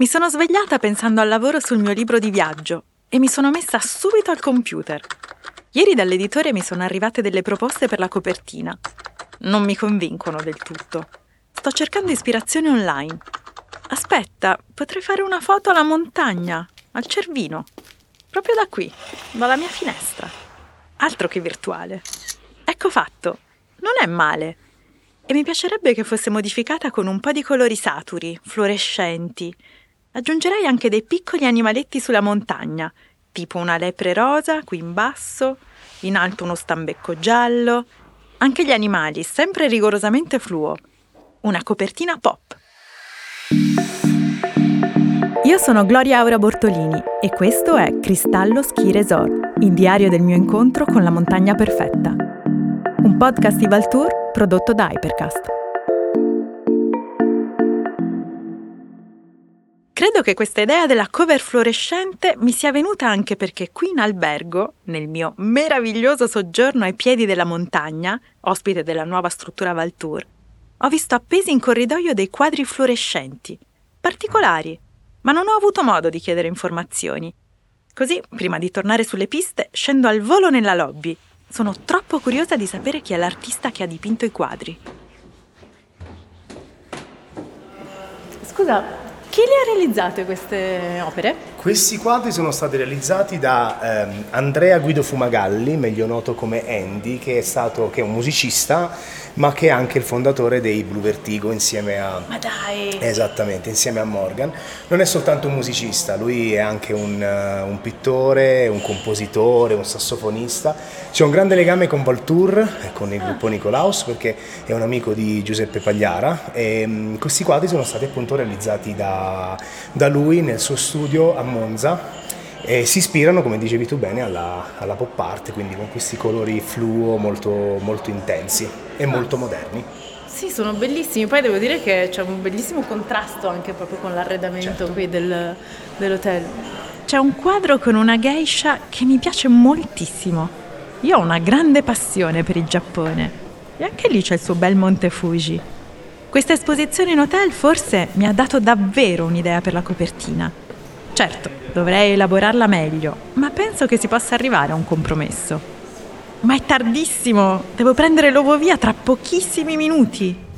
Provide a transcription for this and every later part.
Mi sono svegliata pensando al lavoro sul mio libro di viaggio e mi sono messa subito al computer. Ieri dall'editore mi sono arrivate delle proposte per la copertina. Non mi convincono del tutto. Sto cercando ispirazione online. Aspetta, potrei fare una foto alla montagna, al Cervino. Proprio da qui, dalla mia finestra. Altro che virtuale. Ecco fatto. Non è male. E mi piacerebbe che fosse modificata con un po' di colori saturi, fluorescenti. Aggiungerei anche dei piccoli animaletti sulla montagna, tipo una lepre rosa qui in basso, in alto uno stambecco giallo, anche gli animali, sempre rigorosamente fluo. Una copertina pop. Io sono Gloria Aura Bortolini e questo è Cristallo Ski Resort, il diario del mio incontro con la montagna perfetta. Un podcast di Valtour prodotto da Hypercast. Credo che questa idea della cover fluorescente mi sia venuta anche perché qui in albergo, nel mio meraviglioso soggiorno ai piedi della montagna, ospite della nuova struttura Valtour, ho visto appesi in corridoio dei quadri fluorescenti, particolari, ma non ho avuto modo di chiedere informazioni. Così, prima di tornare sulle piste, scendo al volo nella lobby. Sono troppo curiosa di sapere chi è l'artista che ha dipinto i quadri. Scusa, chi le ha realizzate queste opere? Questi quadri sono stati realizzati da ehm, Andrea Guido Fumagalli, meglio noto come Andy, che è, stato, che è un musicista, ma che è anche il fondatore dei Blue Vertigo insieme a... Ma dai! Esattamente, insieme a Morgan. Non è soltanto un musicista, lui è anche un, uh, un pittore, un compositore, un sassofonista. C'è un grande legame con Valtour e con il gruppo Nicolaus perché è un amico di Giuseppe Pagliara e um, questi quadri sono stati appunto realizzati da, da lui nel suo studio a Monza e si ispirano, come dicevi tu bene, alla, alla, pop art, quindi con questi colori fluo molto, molto intensi e molto moderni. Sì, sono bellissimi, poi devo dire che c'è un bellissimo contrasto anche proprio con l'arredamento certo. qui del, dell'hotel. C'è un quadro con una geisha che mi piace moltissimo. Io ho una grande passione per il Giappone e anche lì c'è il suo bel Monte Fuji. Questa esposizione in hotel forse mi ha dato davvero un'idea per la copertina. Certo, dovrei elaborarla meglio, ma penso che si possa arrivare a un compromesso. Ma è tardissimo, devo prendere l'uovo via tra pochissimi minuti.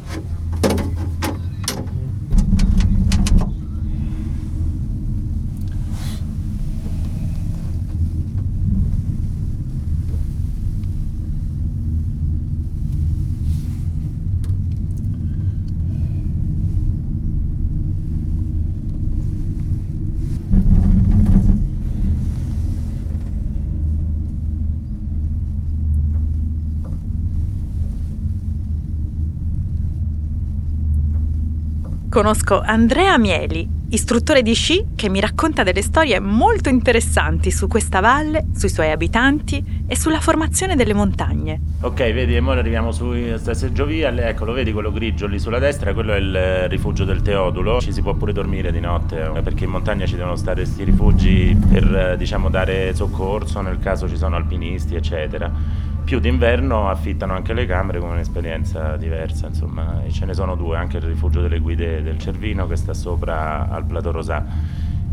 Conosco Andrea Mieli, istruttore di sci che mi racconta delle storie molto interessanti su questa valle, sui suoi abitanti e sulla formazione delle montagne. Ok, vedi, ora arriviamo su Stesso Viale, ecco, lo vedi quello grigio lì sulla destra, quello è il rifugio del Teodulo, ci si può pure dormire di notte, eh, perché in montagna ci devono stare questi rifugi per, diciamo, dare soccorso nel caso ci sono alpinisti, eccetera più d'inverno affittano anche le camere con un'esperienza diversa, insomma, ce ne sono due, anche il rifugio delle guide del Cervino che sta sopra al Plato Rosà.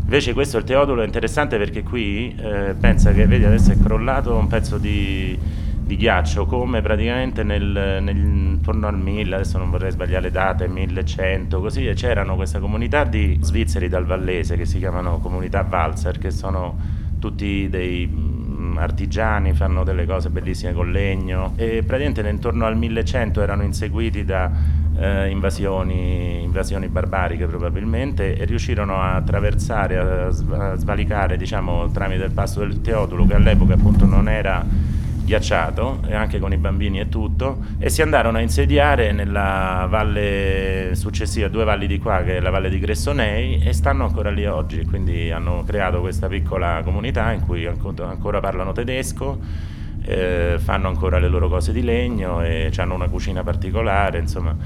Invece questo il Teodulo è interessante perché qui eh, pensa che, vedi adesso è crollato un pezzo di, di ghiaccio come praticamente nel, nel, intorno al 1000, adesso non vorrei sbagliare le date, 1100 così, e c'erano questa comunità di svizzeri dal Vallese che si chiamano comunità Walser, che sono tutti dei artigiani, fanno delle cose bellissime con legno. E praticamente intorno al 1100 erano inseguiti da eh, invasioni, invasioni, barbariche probabilmente e riuscirono a attraversare, a, svalicare diciamo, tramite il passo del Teodulo che all'epoca appunto non era ghiacciato, e anche con i bambini e tutto, e si andarono a insediare nella valle successiva, due valli di qua, che è la valle di Gressonei, e stanno ancora lì oggi, quindi hanno creato questa piccola comunità in cui ancora parlano tedesco, eh, fanno ancora le loro cose di legno e hanno una cucina particolare, insomma.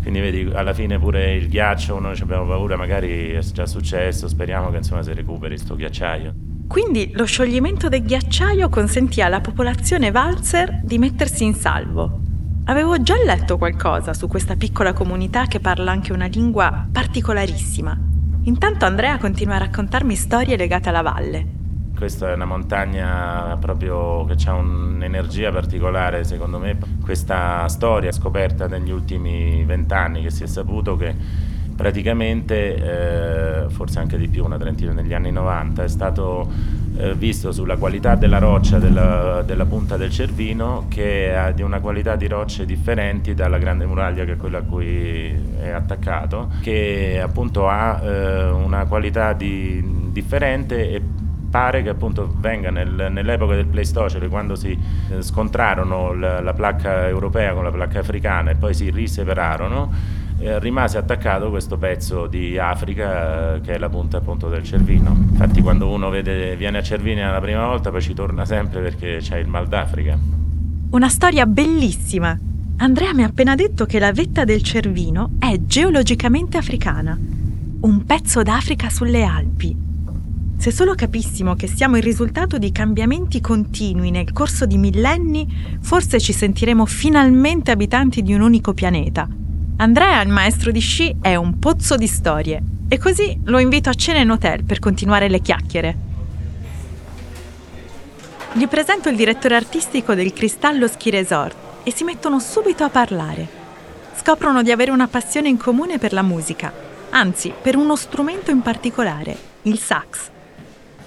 Quindi vedi, alla fine pure il ghiaccio, noi abbiamo paura, magari è già successo, speriamo che insomma si recuperi questo ghiacciaio. Quindi lo scioglimento del ghiacciaio consentì alla popolazione valzer di mettersi in salvo. Avevo già letto qualcosa su questa piccola comunità che parla anche una lingua particolarissima, Intanto Andrea continua a raccontarmi storie legate alla valle. Questa è una montagna proprio che ha un'energia particolare, secondo me. Questa storia scoperta negli ultimi vent'anni che si è saputo che praticamente, eh, forse anche di più, una trentina negli anni 90, è stato eh, visto sulla qualità della roccia della, della, punta del Cervino che ha di una qualità di rocce differenti dalla grande muraglia che è quella a cui è attaccato, che appunto ha eh, una qualità di, differente e pare che appunto venga nel, nell'epoca del Pleistocene, quando si eh, scontrarono la, la placca europea con la placca africana e poi si risepararono, eh, rimase attaccato questo pezzo di Africa eh, che è la punta appunto del Cervino. Infatti quando uno vede, viene a Cervinia la prima volta poi ci torna sempre perché c'è il mal d'Africa. Una storia bellissima. Andrea mi ha appena detto che la vetta del Cervino è geologicamente africana. Un pezzo d'Africa sulle Alpi. Se solo capissimo che siamo il risultato di cambiamenti continui nel corso di millenni, forse ci sentiremo finalmente abitanti di un unico pianeta Andrea, il maestro di sci, è un pozzo di storie e così lo invito a cena in hotel per continuare le chiacchiere. Gli presento il direttore artistico del Cristallo Ski Resort e si mettono subito a parlare. Scoprono di avere una passione in comune per la musica, anzi per uno strumento in particolare, il sax.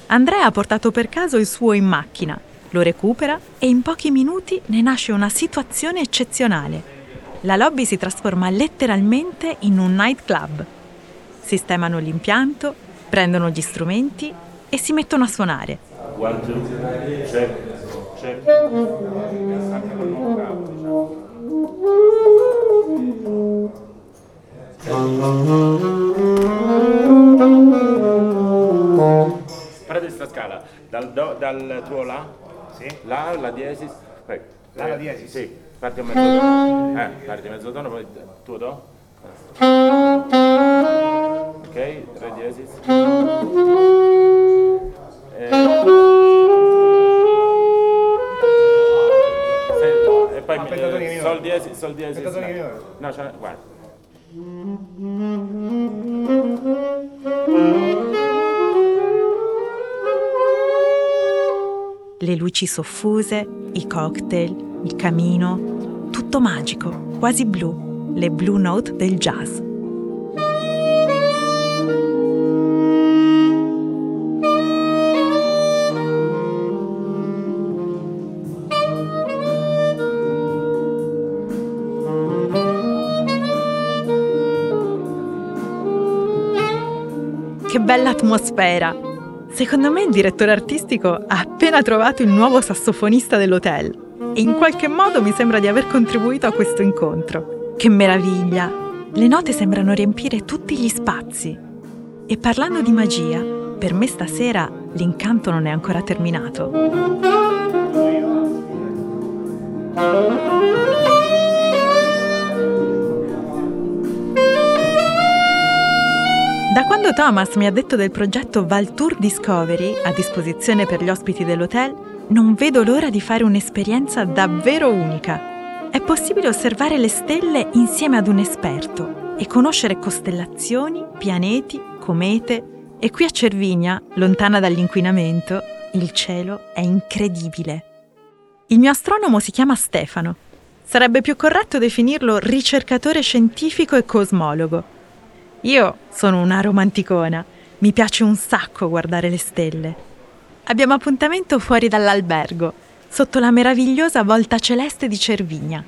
Andrea ha portato per caso il suo in macchina, lo recupera e in pochi minuti ne nasce una situazione eccezionale la lobby si trasforma letteralmente in un nightclub. Sistemano l'impianto, prendono gli strumenti e si mettono a suonare. One, two, check, check. Prende questa scala, dal, do, dal tuo La, sì. La, La diesis, La, La diesis? Sì. Parti a mezzotono. Eh, parti a mezzotono, poi tuo do. Ok, re diesis. Eh, e poi ah, sol diesis, sol diesis. No, cioè, guarda. Le luci soffuse, i cocktail, il camino, tutto magico, quasi blu, le blue note del jazz. Che bella atmosfera! Secondo me il direttore artistico ha appena trovato il nuovo sassofonista dell'hotel in qualche modo mi sembra di aver contribuito a questo incontro. Che meraviglia! Le note sembrano riempire tutti gli spazi. E parlando di magia, per me stasera l'incanto non è ancora terminato. Da quando Thomas mi ha detto del progetto Valtour Discovery a disposizione per gli ospiti dell'hotel, non vedo l'ora di fare un'esperienza davvero unica. È possibile osservare le stelle insieme ad un esperto e conoscere costellazioni, pianeti, comete. E qui a Cervinia, lontana dall'inquinamento, il cielo è incredibile. Il mio astronomo si chiama Stefano. Sarebbe più corretto definirlo ricercatore scientifico e cosmologo. Io sono una romanticona, mi piace un sacco guardare le stelle. Abbiamo appuntamento fuori dall'albergo, sotto la meravigliosa volta celeste di Cervigna.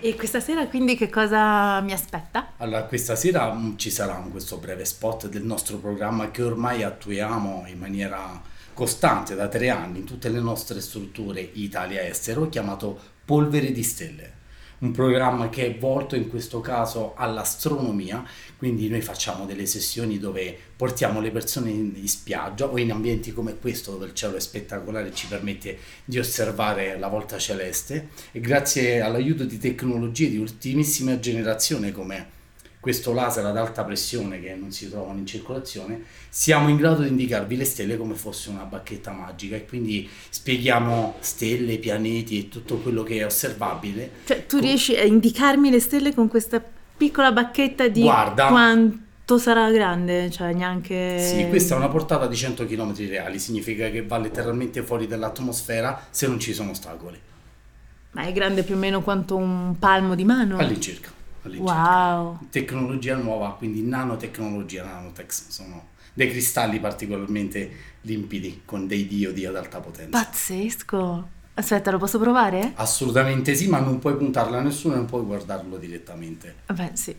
E questa sera quindi che cosa mi aspetta? Allora, questa sera mm, ci sarà questo breve spot del nostro programma che ormai attuiamo in maniera costante da tre anni in tutte le nostre strutture Italia-Estero, chiamato Polvere di Stelle un programma che è volto in questo caso all'astronomia, quindi noi facciamo delle sessioni dove portiamo le persone in, in spiaggia o in ambienti come questo dove il cielo è spettacolare e ci permette di osservare la volta celeste. E grazie all'aiuto di tecnologie di ultimissima generazione come questo laser ad alta pressione che non si trovano in circolazione, siamo in grado di indicarvi le stelle come fosse una bacchetta magica e quindi spieghiamo stelle, pianeti e tutto quello che è osservabile. Cioè tu riesci a indicarmi le stelle con questa piccola bacchetta di Guarda, quanto sarà grande? Cioè, neanche... Sì, questa è una portata di 100 km reali, significa che va letteralmente fuori dall'atmosfera se non ci sono ostacoli. Ma è grande più o meno quanto un palmo di mano? All'incirca. All'incirca. Wow. Tecnologia nuova, quindi nanotecnologia, nanotex, sono dei cristalli particolarmente limpidi con dei diodi ad alta potenza. Pazzesco. Aspetta, lo posso provare? Assolutamente sì, ma non puoi puntarlo a nessuno e non puoi guardarlo direttamente. Beh, sì.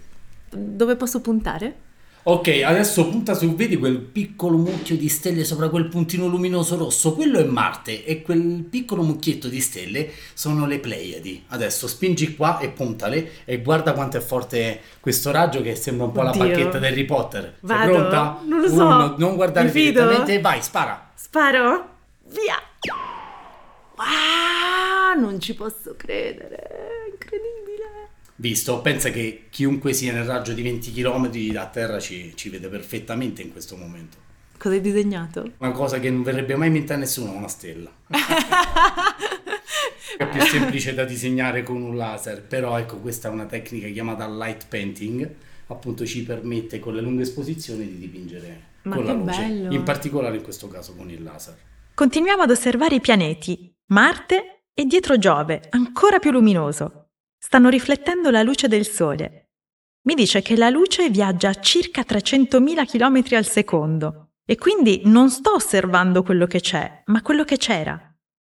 Dove posso puntare? Ok, adesso punta su, vedi quel piccolo mucchio di stelle sopra quel puntino luminoso rosso? Quello è Marte e quel piccolo mucchietto di stelle sono le Pleiadi. Adesso spingi qua e puntale e guarda quanto è forte questo raggio che sembra un po' Oddio. la bacchetta di Harry Potter. Sei Vado? pronta? Non lo so. Uno, non guardare direttamente, vai, spara. Sparo? Via! Wow, non ci posso credere. Visto, pensa che chiunque sia nel raggio di 20 km da terra ci, ci vede perfettamente in questo momento. Cosa hai disegnato? Una cosa che non verrebbe mai in mente a nessuno, una stella. è più semplice da disegnare con un laser, però ecco questa è una tecnica chiamata light painting, appunto ci permette con le lunghe esposizioni di dipingere Ma con la luce, bello. in particolare in questo caso con il laser. Continuiamo ad osservare i pianeti, Marte e dietro Giove, ancora più luminoso. Stanno riflettendo la luce del Sole. Mi dice che la luce viaggia a circa 300.000 km al secondo e quindi non sto osservando quello che c'è, ma quello che c'era.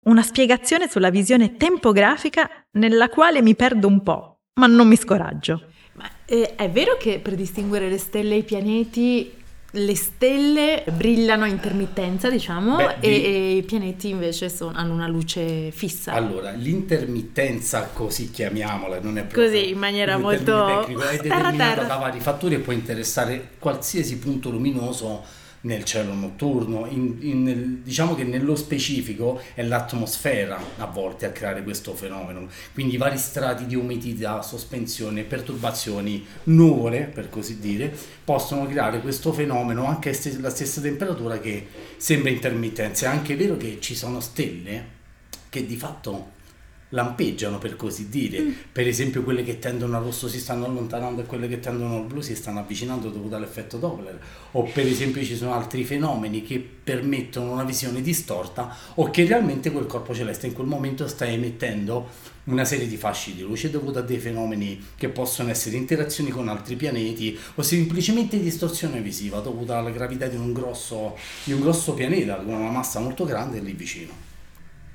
Una spiegazione sulla visione tempografica nella quale mi perdo un po', ma non mi scoraggio. Ma eh, è vero che per distinguere le stelle e i pianeti le stelle brillano a intermittenza, diciamo, Beh, e, di- e i pianeti invece son- hanno una luce fissa. Allora, l'intermittenza, così chiamiamola, non è proprio Così, in maniera molto- tecnico, è terra, determinata terra. da vari fattori e può interessare qualsiasi punto luminoso nel cielo notturno. In- in- diciamo che nello specifico è l'atmosfera a volte a creare questo fenomeno, quindi vari strati di umidità, sospensione, perturbazioni, nuvole per così dire, possono creare questo fenomeno anche a ste- la stessa temperatura che sembra intermittenza. È anche vero che ci sono stelle che di fatto lampeggiano per così dire. Per esempio quelle che tendono al rosso si stanno allontanando e quelle che tendono al blu si stanno avvicinando dovuto all'effetto Doppler. O per esempio ci sono altri fenomeni che permettono una visione distorta o che realmente quel corpo celeste in quel momento sta emettendo una serie di fasci di luce dovuto a dei fenomeni che possono essere interazioni con altri pianeti o semplicemente distorsione visiva dovuta alla gravità di un grosso, di un grosso pianeta con una massa molto grande lì vicino.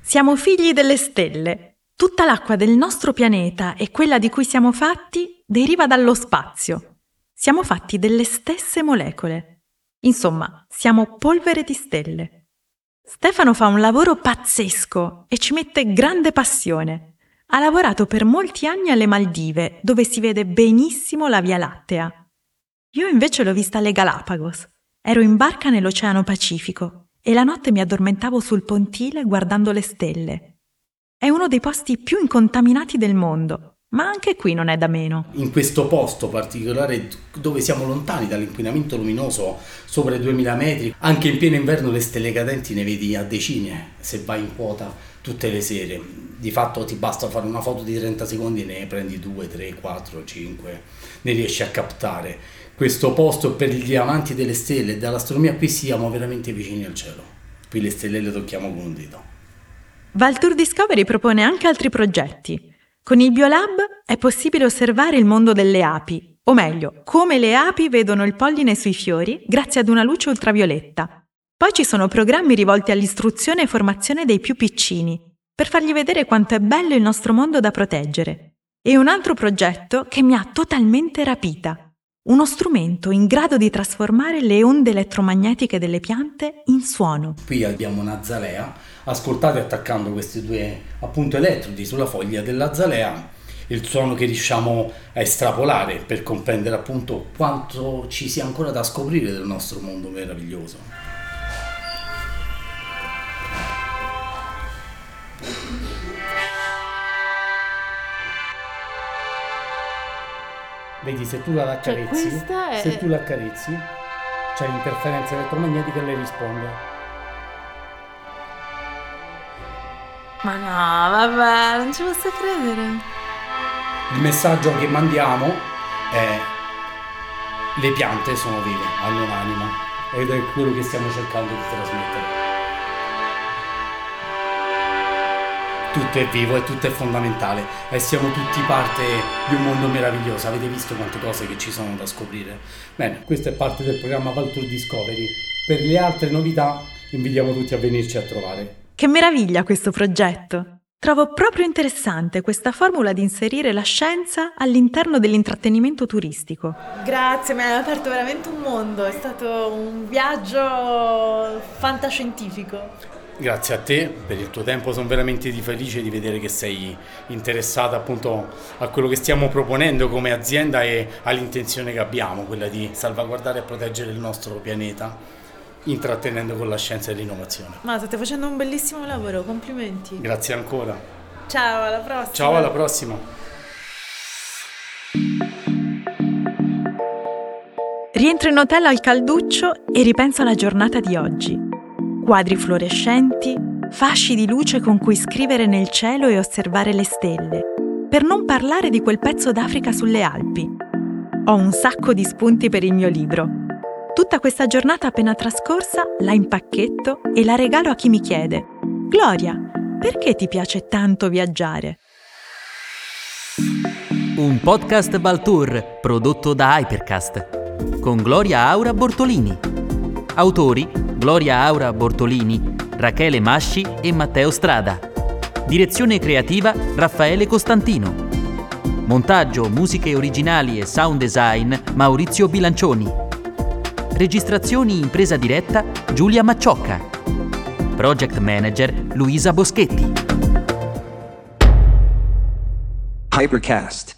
Siamo figli delle stelle. Tutta l'acqua del nostro pianeta e quella di cui siamo fatti deriva dallo spazio. Siamo fatti delle stesse molecole. Insomma, siamo polvere di stelle. Stefano fa un lavoro pazzesco e ci mette grande passione. Ha lavorato per molti anni alle Maldive, dove si vede benissimo la Via Lattea. Io invece l'ho vista alle Galapagos. Ero in barca nell'Oceano Pacifico e la notte mi addormentavo sul pontile guardando le stelle. È uno dei posti più incontaminati del mondo, ma anche qui non è da meno. in questo posto particolare dove siamo lontani dall'inquinamento luminoso sopra i 2000 metri, anche in pieno inverno le stelle cadenti ne vedi a decine se vai in quota tutte le sere. Di fatto ti basta fare una foto di 30 secondi e ne prendi 2, 3, 4, 5, ne riesci a captare. Questo posto per gli amanti delle stelle e dell'astronomia qui siamo veramente vicini al cielo. Qui le stelle le tocchiamo con un dito. Valtour Discovery propone anche altri progetti. Con il Biolab è possibile osservare il mondo delle api, o meglio, come le api vedono il polline sui fiori grazie ad una luce ultravioletta. Poi ci sono programmi rivolti all'istruzione e formazione dei più piccini, per fargli vedere quanto è bello il nostro mondo da proteggere. E un altro progetto che mi ha totalmente rapita. Uno strumento in grado di trasformare le onde elettromagnetiche delle piante in suono. Qui abbiamo una zalea, ascoltate attaccando questi due appunto elettrodi sulla foglia della zalea il suono che riusciamo a estrapolare per comprendere appunto quanto ci sia ancora da scoprire del nostro mondo meraviglioso. Vedi, se tu la accarezzi, questa è- se tu la accarezzi, c'è l'interferenza elettromagnetica e lei risponde. Ma no, vabbè, non ci posso credere. Il messaggio che mandiamo è le piante sono vive, hanno un'anima ed è quello che stiamo cercando di trasmettere. Tutto è vivo e tutto è fondamentale e siamo tutti parte di un mondo meraviglioso. Avete visto quante cose che ci sono da scoprire? Bene, questa è parte del programma Valtour Discovery. Per le altre novità invitiamo tutti a venirci a trovare. Che meraviglia questo progetto! Trovo proprio interessante questa formula di inserire la scienza all'interno dell'intrattenimento turistico. Grazie, mi hai aperto veramente un mondo, è stato un viaggio fantascientifico. Grazie a te per il tuo tempo, sono veramente felice di vedere che sei interessata appunto a quello che stiamo proponendo come azienda e all'intenzione che abbiamo, quella di salvaguardare e proteggere il nostro pianeta, intrattenendo con la scienza e l'innovazione. Ma state facendo un bellissimo lavoro, complimenti. Grazie ancora. Ciao, alla prossima. Ciao, alla prossima. Rientro in hotel al calduccio e ripenso alla giornata di oggi quadri fluorescenti, fasci di luce con cui scrivere nel cielo e osservare le stelle, per non parlare di quel pezzo d'Africa sulle Alpi. Ho un sacco di spunti per il mio libro. Tutta questa giornata appena trascorsa la impacchetto e la regalo a chi mi chiede: Gloria, perché ti piace tanto viaggiare? Un podcast Baltour prodotto da Hypercast con Gloria Aura Bortolini. Autori Gloria Aura Bortolini, Rachele Masci e Matteo Strada. Direzione creativa Raffaele Costantino. Montaggio, musiche originali e sound design Maurizio Bilancioni. Registrazioni in presa diretta Giulia Macciocca. Project Manager Luisa Boschetti. Hypercast.